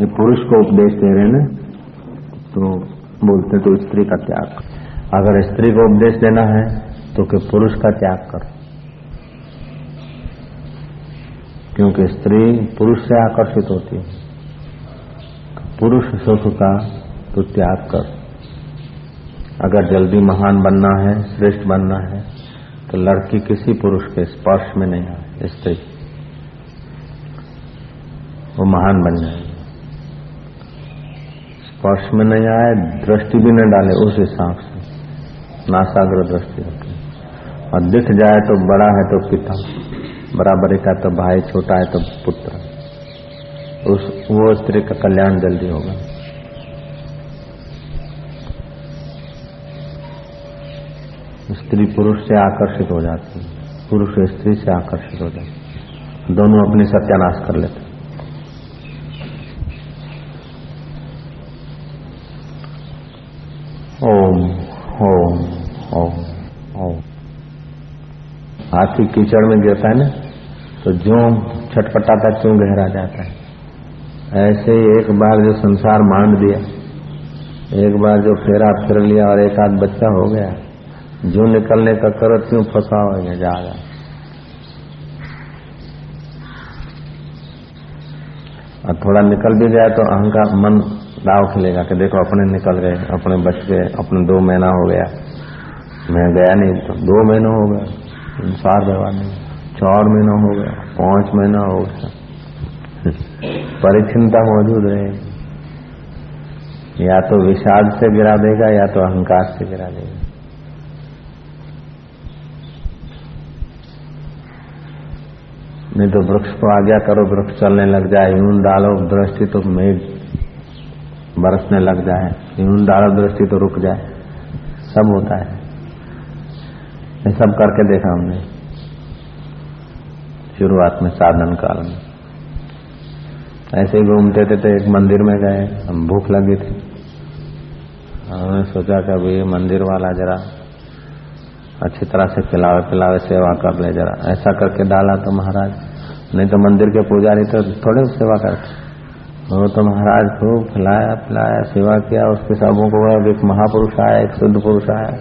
ये पुरुष को उपदेश दे रहे ना तो बोलते तो स्त्री का त्याग अगर स्त्री को उपदेश देना है तो कि पुरुष का त्याग कर। क्योंकि स्त्री पुरुष से आकर्षित होती है। पुरुष सुख का तो त्याग कर। अगर जल्दी महान बनना है, श्रेष्ठ बनना है तो लड़की किसी पुरुष के स्पर्श में नहीं आए, स्त्री। वो महान बन जाएगी। स्पर्श में नहीं आए दृष्टि भी न डाले, उस हिसाब से नासाग्र दृष्टि रखे और दिख जाए तो बड़ा है तो पिता। बराबर का तो भाई, छोटा है तो पुत्र। उस, वो स्त्री का कल्याण जल्दी होगा। स्त्री पुरुष से आकर्षित हो जाती है। पुरुष स्त्री से आकर्षित हो जाती है। दोनों अपनी सत्यानाश कर लेते ओम ओम ओम ओम हाथी कीचड़ में गिरता है ना तो जो छटपटाता क्यों गहरा जाता है। ऐसे एक बार जो संसार मांड दिया, एक बार जो फेरा फिर लिया और एक आध बच्चा हो गया जो निकलने का करो क्यों फंसा हो गया जाएगा और थोड़ा निकल भी गया तो अहंकार, मन दाव खेलेगा कि देखो, अपने निकल गए, अपने बच गए, अपने दो महीना हो गया। मैं गया नहीं तो दो महीना हो गया। चार व्यवहार नहीं चार महीना हो गया, पाँच महीना हो गया। परिचिनता मौजूद है या तो विषाद से गिरा देगा, या तो अहंकार से गिरा देगा। नहीं तो वृक्ष को आज्ञा करो, वृक्ष चलने लग जाए यूँ डालो, दृष्टि तो मेघ बरसने लग जाए यूँ दारा दृष्टि तो रुक जाए। सब होता है। ये सब करके देखा हमने। शुरुआत में साधन काल में। ऐसे ही घूमते थे तो एक मंदिर में गए, हम भूख लगी थी। हमने सोचा कि अभी मंदिर वाला जरा अच्छी तरह से खिलावे पिलावे, सेवा कर ले जरा। ऐसा करके डाला तो महाराज। नहीं तो मंदिर के पुजारी तो थोड़े सेवा करते। वो तो महाराज खूब खिलाया, पिलाया, सेवा किया। उसके सबों को एक महापुरुष आया, एक शुद्ध पुरुष आया।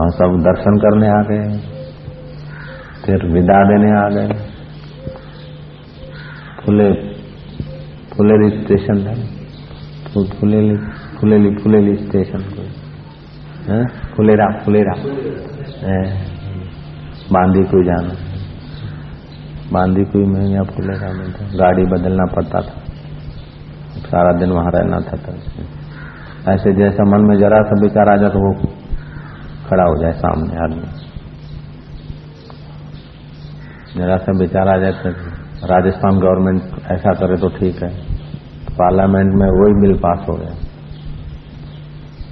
और सब दर्शन करने आ गए। फिर विदा देने आ गए। फुले, फुलेली स्टेशन है। फुलेली फुलेली फुलेली स्टेशन को फुलेरा फुलेरा बांदी कोई जाना। बांदी कोई में या फुलेरा में था। गाड़ी बदलना पड़ता था। सारा दिन वहाँ रहना था ऐसे जैसा मन में जरा सा विचार आ जाए तो वो खड़ा हो जाए सामने आदमी। जरा सा विचार आ जाए तो राजस्थान गवर्नमेंट ऐसा करे तो ठीक है। पार्लियामेंट में वही बिल पास हो गया।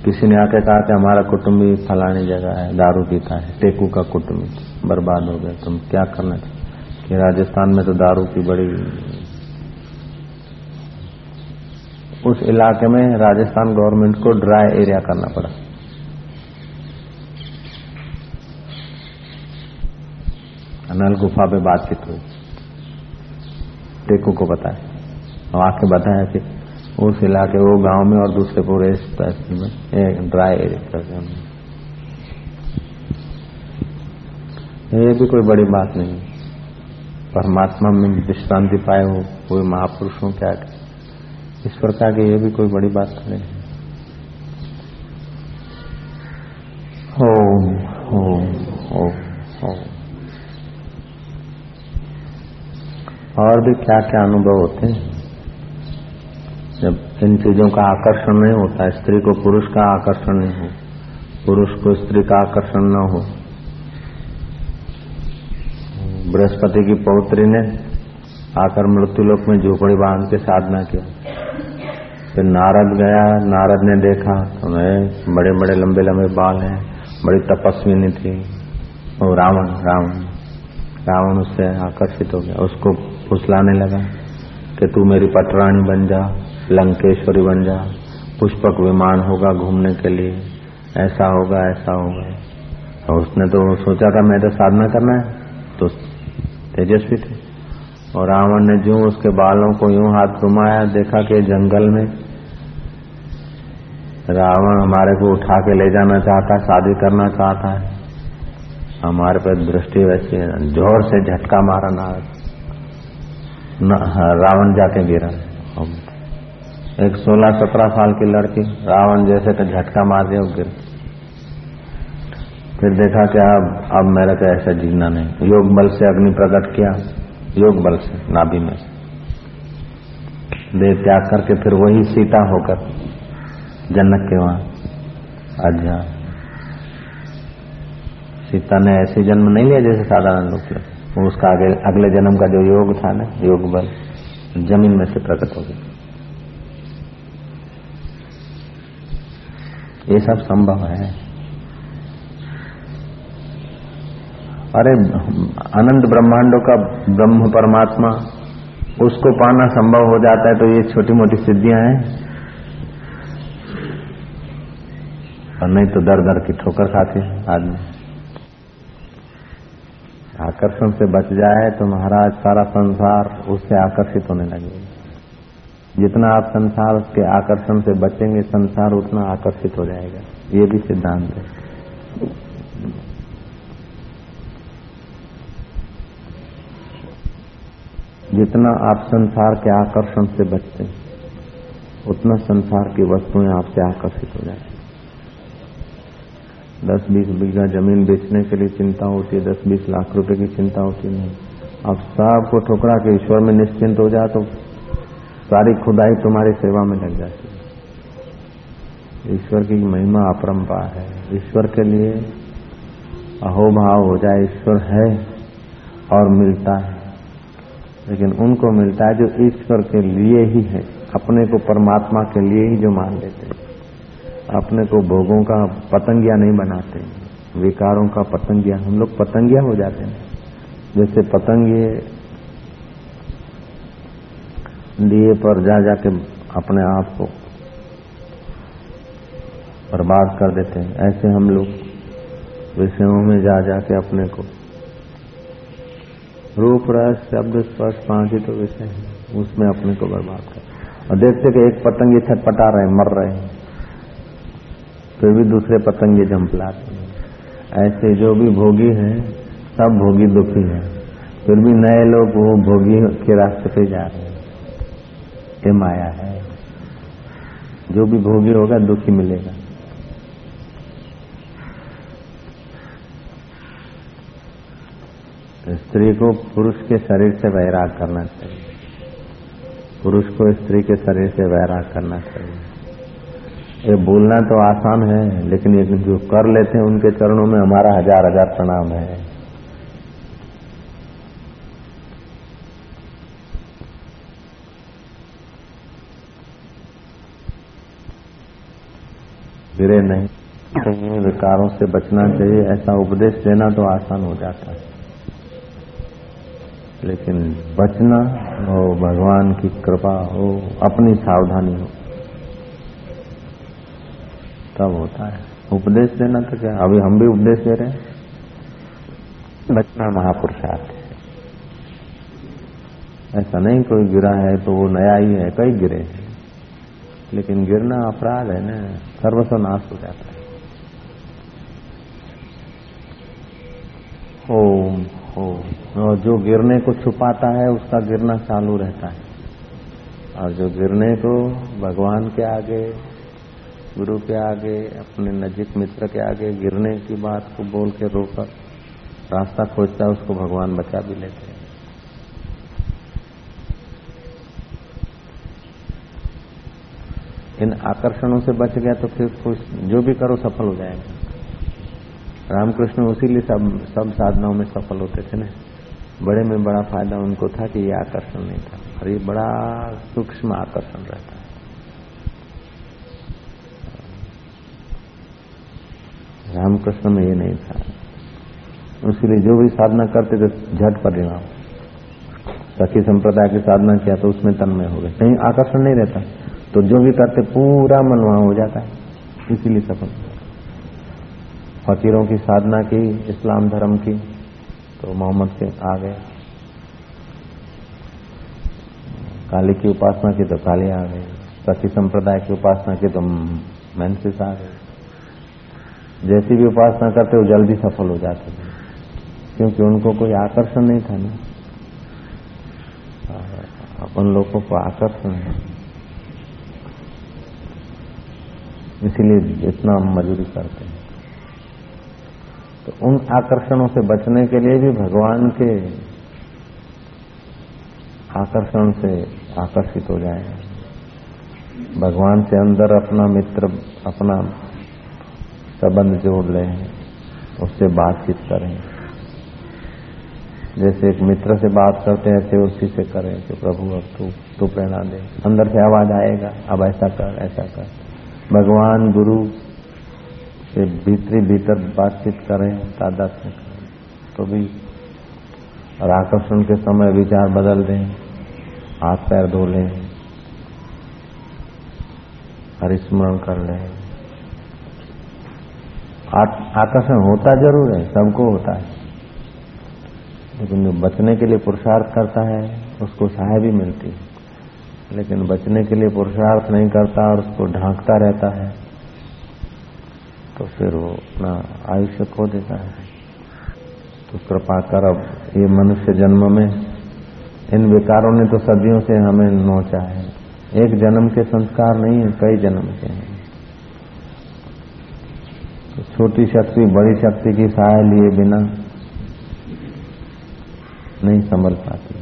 किसी ने आके कहा कि हमारा कुटुंबी फलानी जगह है, दारू पीता है, टेकू का कुटुंबी बर्बाद हो गया। तुम क्या करना चाहिए कि राजस्थान में तो दारू की बड़ी उस इलाके में राजस्थान गवर्नमेंट को ड्राई एरिया करना पड़ा। नल गुफा पे बातचीत हुई। टेकू को बताया। और आके बताया कि उस इलाके, वो गाँव में और दूसरे पूरे में एक ड्राई एरिया ये भी कोई बड़ी बात नहीं। परमात्मा में विश्रांति पाए हो कोई महापुरुषों क्या इस प्रकार की ये भी कोई बड़ी बात नहीं। ओम और भी क्या क्या अनुभव होते हैं? जब इन चीज़ों का आकर्षण नहीं होता, स्त्री को पुरुष का आकर्षण नहीं हो, पुरुष को स्त्री का आकर्षण न हो। बृहस्पति की पौत्री ने आकर मृत्युलोक में झोपड़ी बाँध के साधना किया। फिर नारद गया, नारद ने देखा तो मैं बड़े बड़े लंबे लंबे बाल हैं, बड़ी तपस्विनी थी। और रावण रावण रावण उससे आकर्षित हो गया। उसको फुसलाने लगा कि तू मेरी पटरानी बन जा, लंकेश्वरी बन जा, पुष्पक विमान होगा घूमने के लिए। ऐसा होगा ऐसा होगा। और उसने तो सोचा था, मैं तो साधना करना है। तो तेजस्वी थे। और रावण ने जो उसके बालों को यूँ हाथ घुमाया, देखा कि जंगल में रावण हमारे को उठा के ले जाना चाहता है शादी करना चाहता है। हमारे पे दृष्टि वैसी है, ज़ोर से झटका मारा ना रावण जाके गिरा। एक सोलह सत्रह साल की लड़की, रावण जैसे तो झटका मार दिया गिर। फिर देखा कि अब अब मेरा को ऐसा जीना नहीं। योग बल से अग्नि प्रकट किया, योग बल से, नाभि में देह त्याग करके फिर वही सीता होकर, जनक के वहाँ अजा सीता ने ऐसे जन्म नहीं लिया जैसे साधारण लोग उसका आगे, अगले जन्म का जो योग था ना, योग बल, ज़मीन में से प्रकट हो गया। ये सब संभव है। अरे, अनंत ब्रह्मांडों का ब्रह्म परमात्मा, उसको पाना संभव हो जाता है तो ये छोटी मोटी सिद्धियाँ हैं। और नहीं तो दर दर की ठोकर खाते आदमी। आकर्षण से बच जाए तो महाराज सारा संसार उससे आकर्षित होने लगेगा जितना आप संसार के आकर्षण से बचेंगे, संसार उतना आकर्षित हो जाएगा। ये भी सिद्धांत है। जितना आप संसार के आकर्षण से बचते, उतना संसार की वस्तुएँ आपसे आकर्षित हो जाए दस बीस बीघा ज़मीन बेचने के लिए चिंता होती है दस बीस लाख रुपए की चिंता होती नहीं आप सबको ठोकरा के ईश्वर में निश्चिंत हो जाए तो सारी खुदाई तुम्हारी सेवा में लग जाती है। ईश्वर की महिमा अपरंपार है। ईश्वर के लिए अहोभाव हो जाए, ईश्वर है और मिलता है। लेकिन उनको मिलता है जो ईश्वर के लिए ही है, अपने को परमात्मा के लिए ही जो मान लेते हैं। अपने को भोगों का पतंगिया नहीं बनाते, विकारों का पतंगिया, हम लोग पतंगिया हो जाते हैं। जैसे पतंगे दिए पर जा जाके अपने आप को बर्बाद कर देते हैं। ऐसे हम लोग विषयों में जा जाके अपने को रूप, रस, शब्द, स्पर्श पाँच ही तो विषय है, उसमें अपने को बर्बाद कर। और देखते कि एक पतंग पतंगे छटपटा रहे मर रहे हैं। फिर भी दूसरे पतंगे झंपलाते ऐसे जो भी भोगी हैं, सब भोगी दुखी हैं। फिर भी नए लोग वो भोगी के रास्ते पे जा रहे हैं। ये माया है। जो भी भोगी होगा, दुखी मिलेगा। स्त्री को पुरुष के शरीर से वैराग करना चाहिए। पुरुष को स्त्री के शरीर से वैराग करना चाहिए। ये बोलना तो आसान है, लेकिन ये जो कर लेते हैं उनके चरणों में हमारा हज़ार हज़ार प्रणाम है। गिरे नहीं। विकारों से बचना चाहिए, ऐसा उपदेश देना तो आसान हो जाता है। लेकिन बचना हो भगवान की कृपा हो, अपनी सावधानी हो। तब होता है। उपदेश देना तो क्या? अभी हम भी उपदेश दे रहे हैं। बचना महापुरुषार्थ है। ऐसा नहीं कोई गिरा है तो वो नया ही है, कई गिरे हैं। लेकिन गिरना अपराध है ना सर्वस्व नाश हो जाता है। ओम ओम। और जो गिरने को छुपाता है, उसका गिरना चालू रहता है। और जो गिरने को भगवान के आगे गुरु के आगे, अपने नजीक मित्र के आगे गिरने की बात को बोल के रोकर रास्ता खोजता है उसको भगवान बचा भी लेते हैं। इन आकर्षणों से बच गया तो फिर कुछ जो भी करो सफल हो जाएगा। रामकृष्ण उसीलिए सब सब साधनाओं में सफल होते थे ना। बड़े में बड़ा फ़ायदा उनको था कि ये आकर्षण नहीं था। और ये बड़ा सूक्ष्म आकर्षण रहता। रामकृष्ण में ये नहीं था। इसलिए जो भी साधना करते थे, झट परिणाम। सखी संप्रदाय की साधना किया तो उसमें तन्मय हो गए। कहीं आकर्षण नहीं रहता। तो जो भी करते, पूरा मन वहाँ हो जाता है। इसीलिए सफल फकीरों की साधना की, इस्लाम धर्म की तो मोहम्मद के आ गए। काली की उपासना की तो काली आ गई। सखी संप्रदाय की उपासना की तो मैंसिस आ गई जैसी भी उपासना करते वो जल्दी सफल हो जाते थे क्योंकि उनको कोई आकर्षण नहीं था ना। अपन लोगों को आकर्षण है। इसीलिए इतना मजूरी करते हैं। तो उन आकर्षणों से बचने के लिए भी भगवान के आकर्षण से आकर्षित हो जाए। भगवान से अंदर अपना मित्र, अपना संबंध जोड़ लें, उससे बातचीत करें। जैसे एक मित्र से बात करते हैं ऐसे उसी से करें कि प्रभु, अब तू तू प्रेरणा दे। अंदर से आवाज़ आएगा, अब ऐसा कर ऐसा कर। भगवान गुरु से भीतरी भीतर बातचीत करें, तादाद में करें। तो भी और आकर्षण के समय विचार बदल दें, हाथ पैर धो लें, हरिस्मरण कर लें। आकर्षण होता ज़रूर है, सबको होता है। लेकिन जो बचने के लिए पुरुषार्थ करता है, उसको सहाय भी मिलती है। लेकिन बचने के लिए पुरुषार्थ नहीं करता और उसको ढांकता रहता है तो फिर वो अपना आयुष्य खो देता है। तो कृपा कर अब ये मनुष्य जन्म में, इन विकारों ने तो सदियों से हमें नोचा है। एक जन्म के संस्कार नहीं है, कई जन्म के हैं। छोटी शक्ति, बड़ी शक्ति की सहाय लिए बिना नहीं संभल पाती।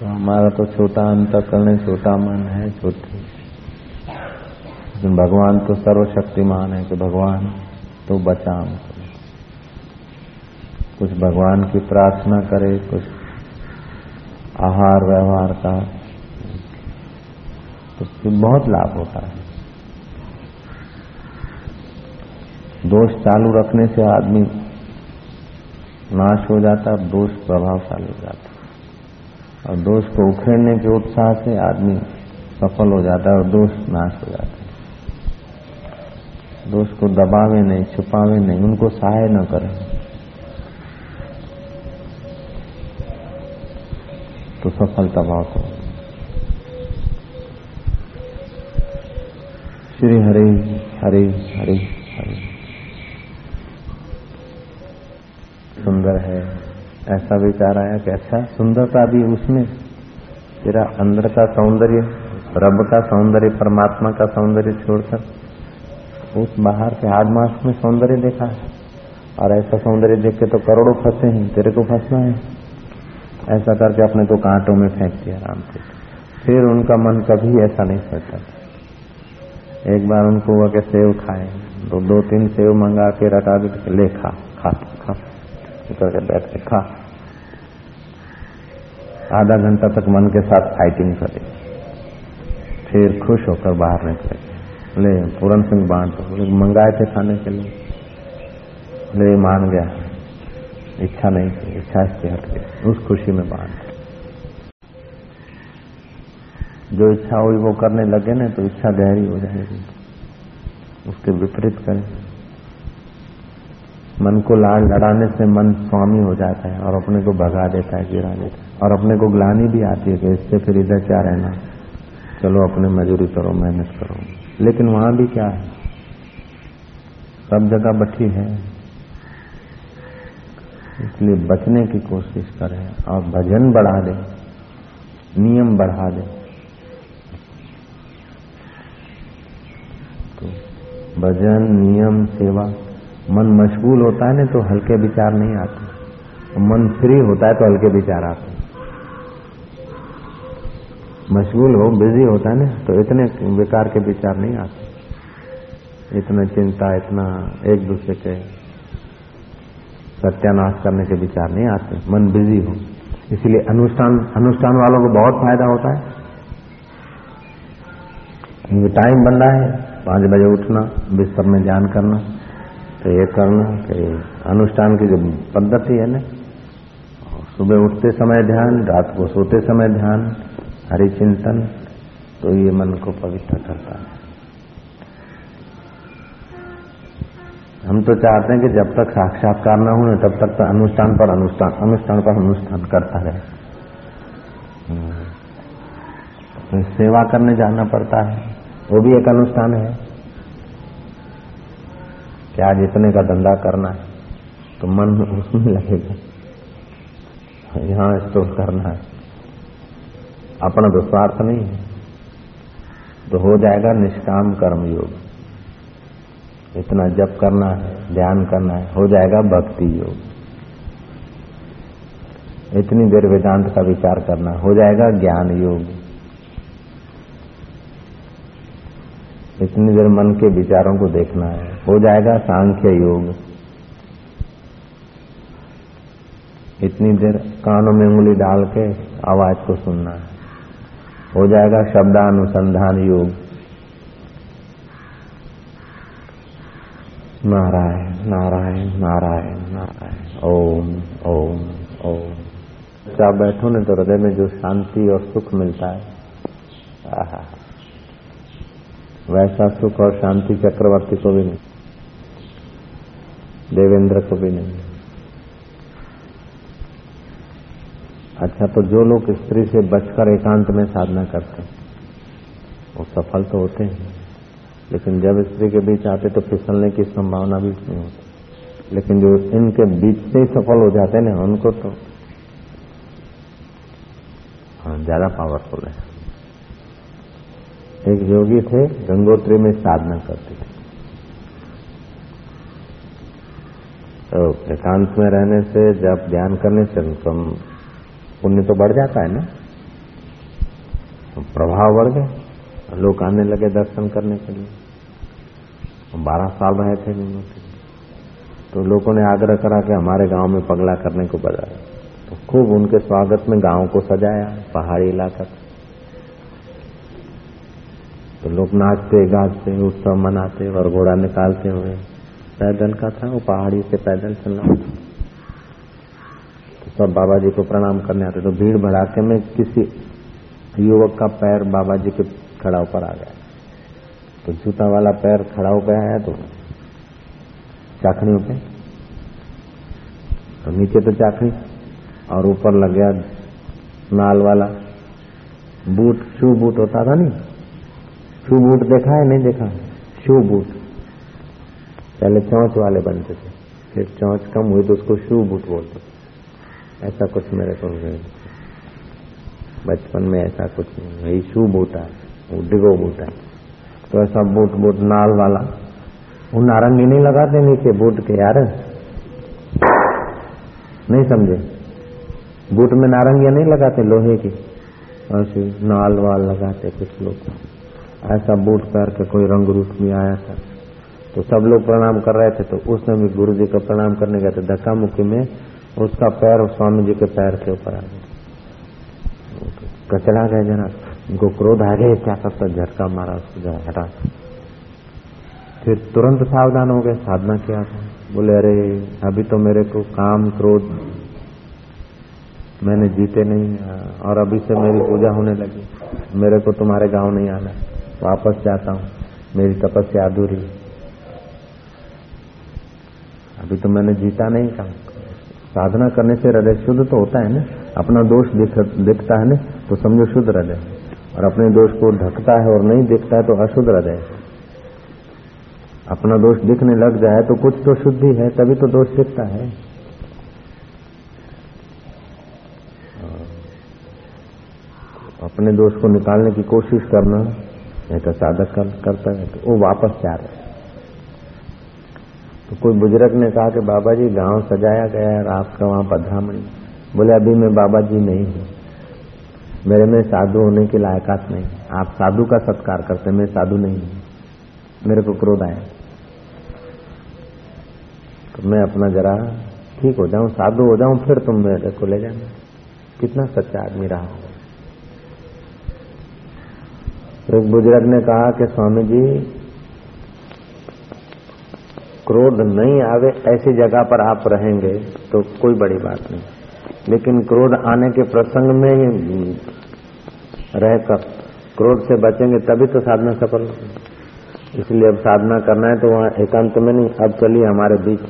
तो हमारा तो छोटा अंत अंतकरण, छोटा मन है, छोटी। लेकिन भगवान तो सर्वशक्तिमान है कि भगवान तो बचा हमको कुछ भगवान की प्रार्थना करे, कुछ आहार व्यवहार का। तो बहुत लाभ होता है। दोष चालू रखने से आदमी नाश हो जाता है दोष प्रभावशाली हो जाता। और दोष को उखेड़ने के उत्साह से आदमी सफल हो जाता है और दोष नाश हो जाता है। दोष को दबावे नहीं, छुपावे नहीं, उनको सहाय न करें। तो सफलता बहुत हो। श्री हरे हरे हरे हरे। सुंदर है। ऐसा विचार आया कि अच्छा सुंदरता भी उसमें। तेरा अंदर का सौंदर्य, रब का सौंदर्य, परमात्मा का सौंदर्य छोड़कर, उस बाहर के हाथ मास में सौंदर्य देखा है। और ऐसा सौंदर्य देख के तो करोड़ों फंसे हैं, तेरे को फंसना है। ऐसा करके अपने को कांटों में फेंक दिया आराम से फिर उनका मन कभी ऐसा नहीं सोचता। एक बार उनको हुआ कि सेव खाए। दो दो, तीन सेव मंगा के रटा दे खा खा। करके बैठ के खा। आधा घंटा तक मन के साथ फाइटिंग करे। फिर खुश होकर बाहर निकले। ले पूरन सिंह बांट बोले, मंगाए थे खाने के लिए। ले मान गया। इच्छा नहीं थी। इच्छा इसकी हट गई। उस खुशी में बांट जो इच्छा हुई वो करने लगे ना तो इच्छा गहरी हो जाएगी। उसके विपरीत करें मन को लाड़ लड़ाने से मन स्वामी हो जाता है और अपने को भगा देता है, गिरा देता है। और अपने को ग्लानी भी आती है कि इससे फिर इधर क्या रहना? चलो अपने मजूरी करो, मेहनत करो। लेकिन वहाँ भी क्या है? सब जगह बठी है। इसलिए बचने की कोशिश करें और भजन बढ़ा दे, नियम बढ़ा दे। तो भजन, नियम, सेवा मन मशगूल होता है ना तो हल्के विचार नहीं आते। मन फ्री होता है तो हल्के विचार आते मशगूल हो बिज़ी होता है ना तो इतने बेकार के विचार नहीं आते। इतना चिंता, इतना एक दूसरे के सत्यानाश करने के विचार नहीं आते। मन बिज़ी हो। इसीलिए अनुष्ठान अनुष्ठान वालों को बहुत फ़ायदा होता है। टाइम बन रहा है, पाँच बजे उठना, बिस्तर में ध्यान करना। तो ये करना कि अनुष्ठान की जो पद्धति है ना, सुबह उठते समय ध्यान, रात को सोते समय ध्यान हरि चिंतन तो ये मन को पवित्र करता है। हम तो चाहते हैं कि जब तक साक्षात्कार न हो तब तक तो अनुष्ठान पर अनुष्ठान अनुष्ठान पर अनुष्ठान करता रहे। तो सेवा करने जाना पड़ता है। वो भी एक अनुष्ठान है। कि आज इतने का धंधा करना है तो मन उसमें लगेगा। यहाँ इसको करना है। अपना तो स्वार्थ नहीं है तो हो जाएगा निष्काम कर्म योग इतना जप करना है, ध्यान करना है, हो जाएगा भक्ति योग। इतनी देर वेदांत का विचार करना, हो जाएगा ज्ञान योग। इतनी देर मन के विचारों को देखना है। हो जाएगा सांख्य योग। इतनी देर कानों में उंगली डाल के आवाज़ को सुनना है। हो जाएगा शब्दानुसंधान योग। नारायण नारायण नारायण नारायण। ओम ओम ओम। क्या बैठो ने तो हृदय में जो शांति और सुख मिलता है। आहा। वैसा सुख और शांति चक्रवर्ती को भी नहीं देवेंद्र को भी नहीं अच्छा तो जो लोग स्त्री से बचकर एकांत में साधना करते हैं, वो सफल तो होते हैं लेकिन जब स्त्री के बीच आते तो फिसलने की संभावना भी नहीं होती लेकिन जो इनके बीच से ही सफल हो जाते हैं ना, उनको तो हाँ ज़्यादा पावरफुल है। एक योगी थे, गंगोत्री में साधना करते थे। तो एकांत में रहने से जब ध्यान करने से कम पुण्य तो बढ़ जाता है ना? तो प्रभाव बढ़ गए लोग आने लगे दर्शन करने के लिए। बारह साल रहे थे तो लोगों ने आग्रह करा कि हमारे गाँव में पगला करने को बताया तो खूब उनके स्वागत में गाँव को सजाया, पहाड़ी इलाका तो लोग नाचते, गाते, उत्सव मनाते और घोड़ा निकालते हुए। पैदल का था, वो पहाड़ी से पैदल चलना तो सब बाबा जी को प्रणाम करने आते। तो भीड़ भड़ाके में किसी युवक का पैर बाबा जी के खड़ाव पर आ गया। तो जूता वाला पैर खड़ाव पे आया तो चाखड़ियों पे। तो नीचे तो चाखड़ी और ऊपर लग गया नाल वाला। बूट, शू बूट होता था नहीं? शू बूट देखा है, नहीं देखा? Shoe boot. पहले चौंच वाले बनते थे। फिर चौंच कम हुई तो उसको शू बूट बोलते थे। ऐसा कुछ मेरे को बचपन में ऐसा कुछ नहीं वही शू बूट वो डिगो बूट तो ऐसा बूट बूट नाल वाला। वो नारंगी नहीं लगाते नीचे बूट के, यार। नहीं समझे? बूट में नारंगियाँ नहीं लगाते, लोहे की? ऐसे नाल वाल लगाते कुछ लोग। ऐसा बूट पैर के कोई रंग रूप में आया था। तो सब लोग प्रणाम कर रहे थे तो उसने भी गुरु जी का प्रणाम करने गए थे। धक्का मुक्की में उसका पैर स्वामी जी के पैर के ऊपर आ गया। कचरा गए जरा, उनको क्रोध आ गए क्या करता झटका मारा उसको, जरा हटा फिर तुरंत सावधान हो गए, साधना किया था। बोले, अरे, अभी तो मेरे को काम क्रोध, मैंने जीते नहीं, और अभी से मेरी पूजा होने लगी। मेरे को तुम्हारे गाँव नहीं आना वापस जाता हूँ। मेरी तपस्या अधूरी अभी तो मैंने जीता नहीं कहा साधना करने से हृदय शुद्ध तो होता है ना? अपना दोष दिख, दिखता है ना तो समझो शुद्ध हृदय। और अपने दोष को ढकता है और नहीं दिखता है तो अशुद्ध हृदय। अपना दोष दिखने लग जाए तो कुछ तो शुद्धि है तभी तो दोष दिखता है। अपने दोष को निकालने की कोशिश करना नहीं तो साधक कर, करता है तो वो वापस जा रहे तो कोई बुज़ुर्ग ने कहा कि बाबा जी गाँव सजाया गया है रात का वहाँ पधरामणी बोले अभी मैं बाबा जी नहीं हूँ। मेरे में साधु होने की लायकात नहीं। आप साधु का सत्कार करते मैं साधु नहीं हूँ। मेरे को क्रोध आया। तो मैं अपना जरा ठीक हो जाऊँ साधु हो जाऊँ फिर तुम मेरे को ले जाना। कितना सच्चा आदमी रहा एक बुज़ुर्ग ने कहा कि स्वामी जी क्रोध नहीं आवे, ऐसी जगह पर आप रहेंगे तो कोई बड़ी बात नहीं। लेकिन क्रोध आने के प्रसंग में ही रहकर क्रोध से बचेंगे, तभी तो साधना सफल इसलिए अब साधना करना है तो वहाँ एकांत में नहीं, अब चलिए हमारे बीच।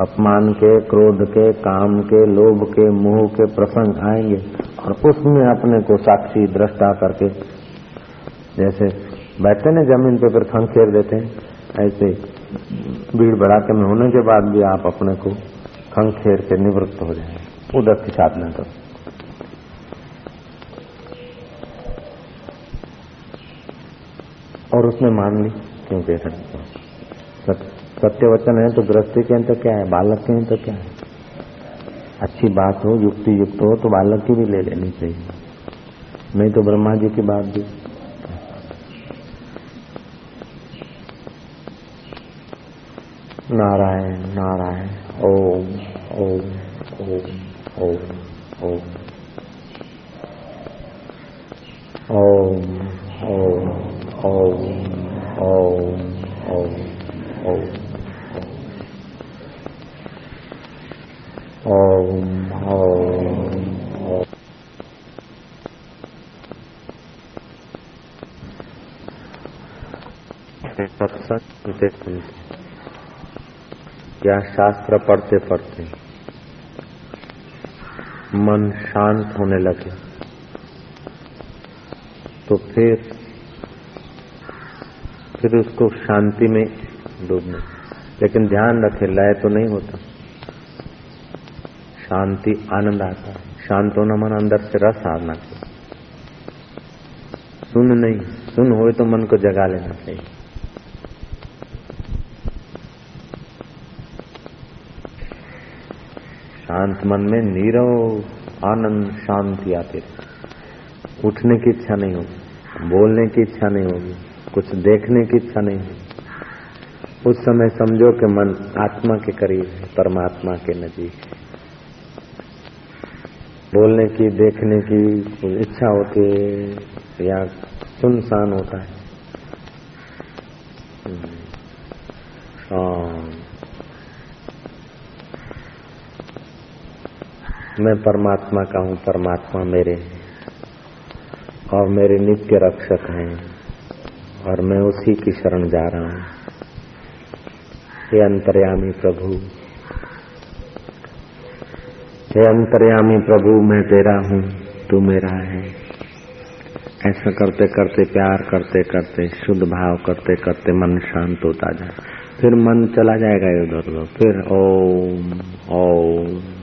अपमान के, क्रोध के, काम के, लोभ के, मोह के प्रसंग आएँगे और उसमें अपने को साक्षी, दृष्टा करके जैसे बैठते ना ज़मीन पे, फिर खंखेर देते हैं। ऐसे भीड़ भड़ाके में होने के बाद भी आप अपने को खंखेर के निवृत्त हो जाए, उधर की साधना करो। और उसने मान ली, क्यों कह क्योंकि सत्य वचन है तो गृहस्थी के तो क्या है? बालक के तो क्या है? अच्छी बात हो, युक्ति युक्त हो तो बालक की भी ले लेनी चाहिए। नहीं तो ब्रह्मा जी की बात भी। नारायण नारायण ओम ओम ओम ओम ओम ओम ओम ओम ओम ओम ओम ओम ओम सत्संग या शास्त्र पढ़ते पढ़ते मन शांत होने लगे? तो फिर फिर उसको शांति में डूबने। लेकिन ध्यान रखे, लय तो नहीं होता। शांति आनंद आता है। शांत होना मन अंदर से रस आना चाहिए। सुन नहीं, सुन हो तो मन को जगा लेना चाहिए। शांत मन में नीरव आनंद शांति आती उठने की इच्छा नहीं होगी, बोलने की इच्छा नहीं होगी, कुछ देखने की इच्छा नहीं होगी। उस समय समझो कि मन आत्मा के करीब है, परमात्मा के नजीक है। बोलने की, देखने की इच्छा होती है या सुनसान होता है। शांत मैं परमात्मा का हूँ, परमात्मा मेरे और मेरे नित्य रक्षक हैं। और मैं उसी की शरण जा रहा हूँ। हे अंतर्यामी प्रभु, हे अंतर्यामी प्रभु, मैं तेरा हूँ, तू मेरा है। ऐसा करते करते, प्यार करते करते, शुद्ध भाव करते करते मन शांत होता जाए। फिर मन चला जाएगा इधर उधर फिर ओम ओम।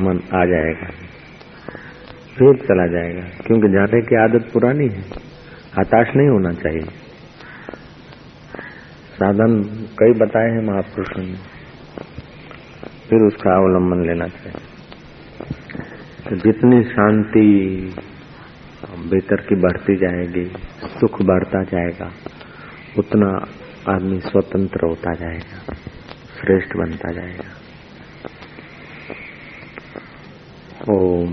मन आ जाएगा। फिर चला जाएगा, क्योंकि जाने की आदत पुरानी है। हताश नहीं होना चाहिए। साधन कई बताए हैं महापुरुषों ने। फिर उसका अवलंबन लेना चाहिए। तो जितनी शांति भीतर की बढ़ती जाएगी, सुख बढ़ता जाएगा, उतना आदमी स्वतंत्र होता जाएगा, श्रेष्ठ बनता जाएगा। ओम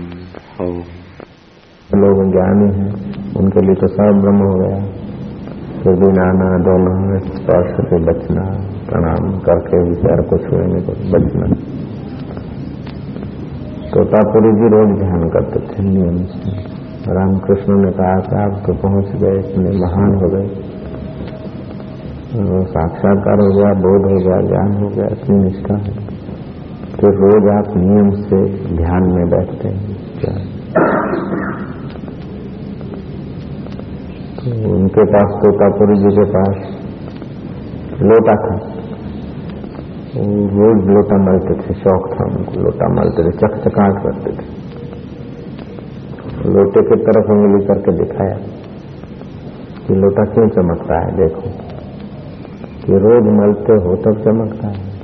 ओम। लोग ज्ञानी हैं, उनके लिए तो सब ब्रह्म हो गया। फिर भी नाना दोनों स्पर्श से बचना, प्रणाम करके विचार को छोड़ने को बचना। तोतापुरी जी रोज ध्यान करते थे नियम से। रामकृष्ण ने कहा कि आप तो पहुँच गए, इतने महान हो गए। साक्षात्कार हो गया, बोध हो गया, ज्ञान हो गया, इतनी निष्ठा है। तो रोज आप नियम से ध्यान में बैठते हैं। तो उनके पास तोतापुरी जी के पास लोटा था। रोज लोटा मलते थे, शौक था उनको। लोटा मलते थे चकचकाट करते थे। लोटे की तरफ़ उंगली करके दिखाया कि लोटा क्यों चमकता है, देखो। कि रोज मलते हो तब चमकता है।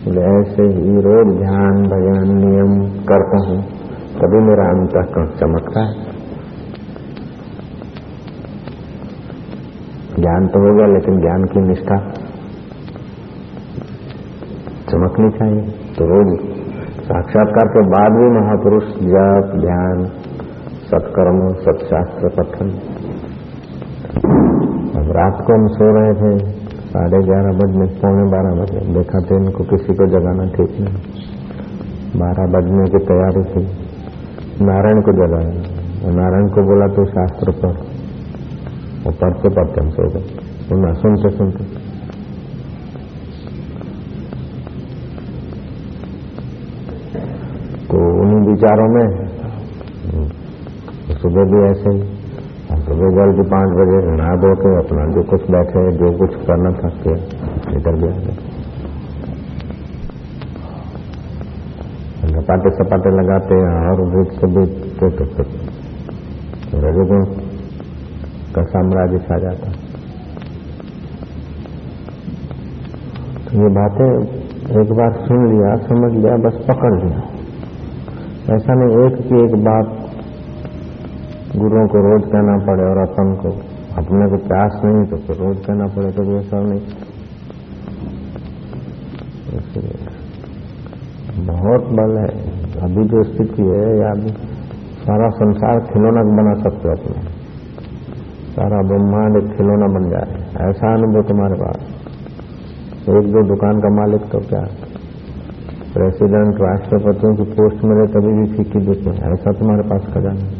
ऐसे ही रोज ध्यान भजन नियम करता हूँ, तभी मेरा अंतकरण चमकता है। ज्ञान तो होगा, लेकिन ज्ञान की निष्ठा चमकनी चाहिए। तो रोज साक्षात्कार के बाद भी महापुरुष जप, ध्यान, सत्कर्म, सत्शास्त्र पठन। अब रात को हम सो रहे थे। साढ़े ग्यारह बजने, पौने बारह बजे। देखा तो इनको किसी को जगाना ठीक नहीं। बारह बजने की तैयारी थी। नारायण को जगाया। नारायण को बोला तो शास्त्र पर वो पढ़ते पढ़ते हम सो गए। सुनना, सुनते सुनते। तो उन्हीं विचारों में सुबह भी ऐसे ही। सुबह जल्दी पाँच बजे नहा धो के अपना जो कुछ बैठे, जो कुछ करना था के निकल गया। सपाटे सपाटे लगाते और भूत से बीतते तो फिर का साम्राज्य छा जाता तो ये बातें एक बार सुन लिया, समझ लिया, बस पकड़ लिया। ऐसा नहीं, एक की एक बात गुरुओं को रोज कहना पड़े और अपन को। अपने को प्यास नहीं तो फिर रोज कहना पड़े तो ऐसा नहीं। बहुत बल है। अभी जो स्थिति है या अभी सारा संसार खिलौना बना सकते हो अपने। सारा ब्रह्मांड एक खिलौना बन जाए। ऐसा अनुभव तुम्हारे पास। एक दो दुकान का मालिक तो क्या? प्रेसिडेंट राष्ट्रपतियों की पोस्ट मिले तभी भी फीकी देते हैं। ऐसा तुम्हारे पास खजाना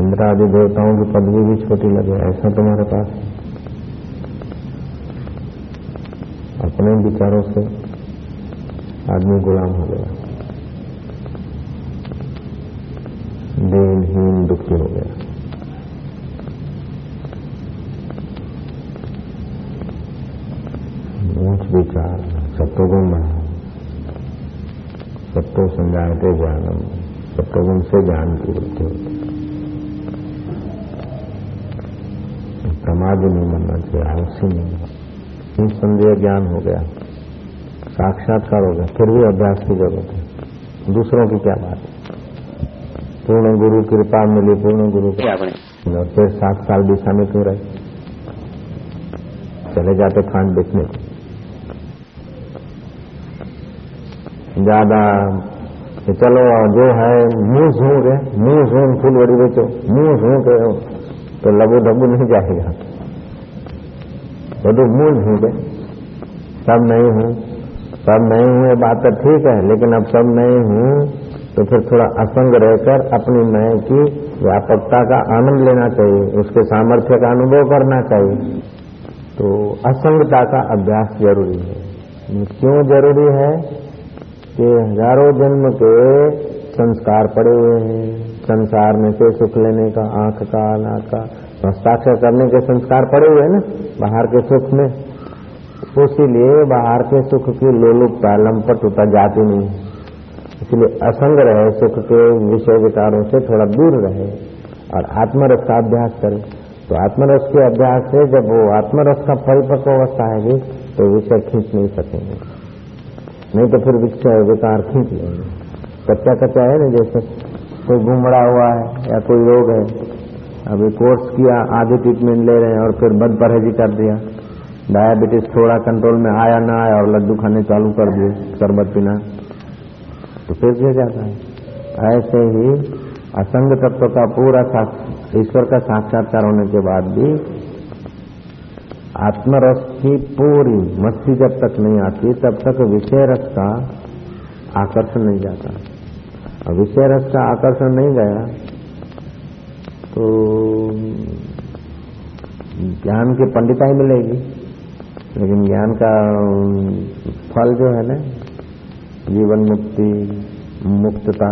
इंद्र आदि देवताओं की पदवी भी छोटी लगे, ऐसा तुम्हारे पास? अपने विचारों से आदमी गुलाम हो गया। देनहीन दुखी हो गया। ऊंच विचार, सत्वगुण बढ़ा सत्व संजाते ज्ञानम, सत्वगुण से ज्ञान की वृद्धि होती समाधि नहीं बनना चाहिए आलसी नहीं बनना। संदेह ज्ञान हो गया साक्षात्कार हो गया फिर भी अभ्यास की ज़रूरत है। दूसरों की क्या बात है? पूर्ण गुरु कृपा मिली पूर्ण गुरु और फिर सात साल दिशा में क्यों रहे? चले जाते खांड बेचने ज़्यादा चलो जो है मुँह झूम गए मुँह झूम फूल बड़ी बेचो मुँह झूम तो लबो डबू नहीं जाएगा। वो तो मूल झूठ गए सब नहीं हूँ। सब नहीं हुए बात तो ठीक है, लेकिन अब सब नहीं हूँ तो फिर थोड़ा असंग रहकर अपनी मैं की व्यापकता का आनंद लेना चाहिए, उसके सामर्थ्य का अनुभव करना चाहिए। तो असंगता का अभ्यास ज़रूरी है। क्यों ज़रूरी है कि हज़ारों जन्म के संस्कार पड़े हुए हैं। संसार में से सुख लेने का, आँख का, नाक का हस्ताक्षर करने के संस्कार पड़े हुए ना, बाहर के सुख में। इसीलिए बाहर के सुख की लोलुपता लंपट जाती नहीं। इसलिए असंग रहे, सुख के विषय विकारों से थोड़ा दूर रहे और आत्मरस का अभ्यास करे। तो आत्मरस के अभ्यास से जब वो आत्मरस का परिपक्व अवस्था है तो विषय खींच नहीं सकेंगे। नहीं तो फिर विषय विकार खींच लेंगे। कच्चा कच्चा है ना, जैसे कोई घुमड़ा हुआ है या कोई रोग है अभी कोर्स किया, आधे ट्रीटमेंट ले रहे हैं और फिर बद परहेजी कर दिया। डायबिटीज़ थोड़ा कंट्रोल में आया ना आया और लड्डू खाने चालू कर दिए, शरबत पीना। तो फिर गिर जाता है। ऐसे ही असंग तत्व का पूरा ईश्वर का साक्षात्कार होने के बाद भी आत्मरस की पूरी मस्ती जब तक नहीं आती, तब तक विषय रस का आकर्षण नहीं जाता। विषय रस का आकर्षण नहीं गया तो ज्ञान की पंडिताई मिलेगी लेकिन ज्ञान का फल जो है ना जीवन मुक्ति मुक्तता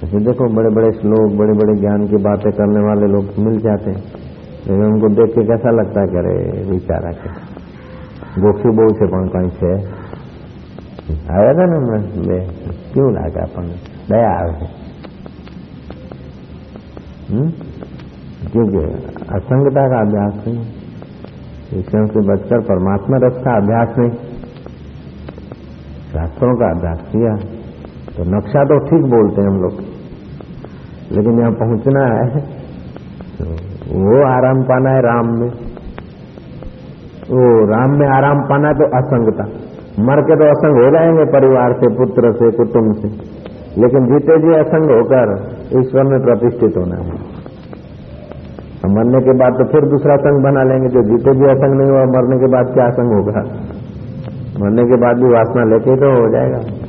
ऐसे देखो बड़े बड़े श्लोक बड़े बड़े ज्ञान की बातें करने वाले लोग मिल जाते हैं लेकिन उनको देख के कैसा लगता है करे विचारा के गोखी बहु से પણ કઈ છે આવ્યા હતા ને કેવું લાગે આપણને દયા આવે हम्म? क्योंकि असंगता का अभ्यास नहीं। विषयों से बचकर परमात्मा रस का अभ्यास नहीं। शास्त्रों का अभ्यास किया तो नक्शा तो ठीक बोलते हैं हम लोग। लेकिन यहाँ पहुँचना है तो वो आराम पाना है राम में। वो राम में आराम पाना है तो असंगता। मर के तो असंग हो जाएँगे परिवार से, पुत्र से, कुटुंब से। लेकिन जीते जी असंग होकर ईश्वर में प्रतिष्ठित होना है। मरने के बाद तो फिर दूसरा संघ बना लेंगे। जो जीते भी असंग नहीं हुआ, मरने के बाद क्या संघ होगा? मरने के बाद भी वासना लेके तो हो जाएगा।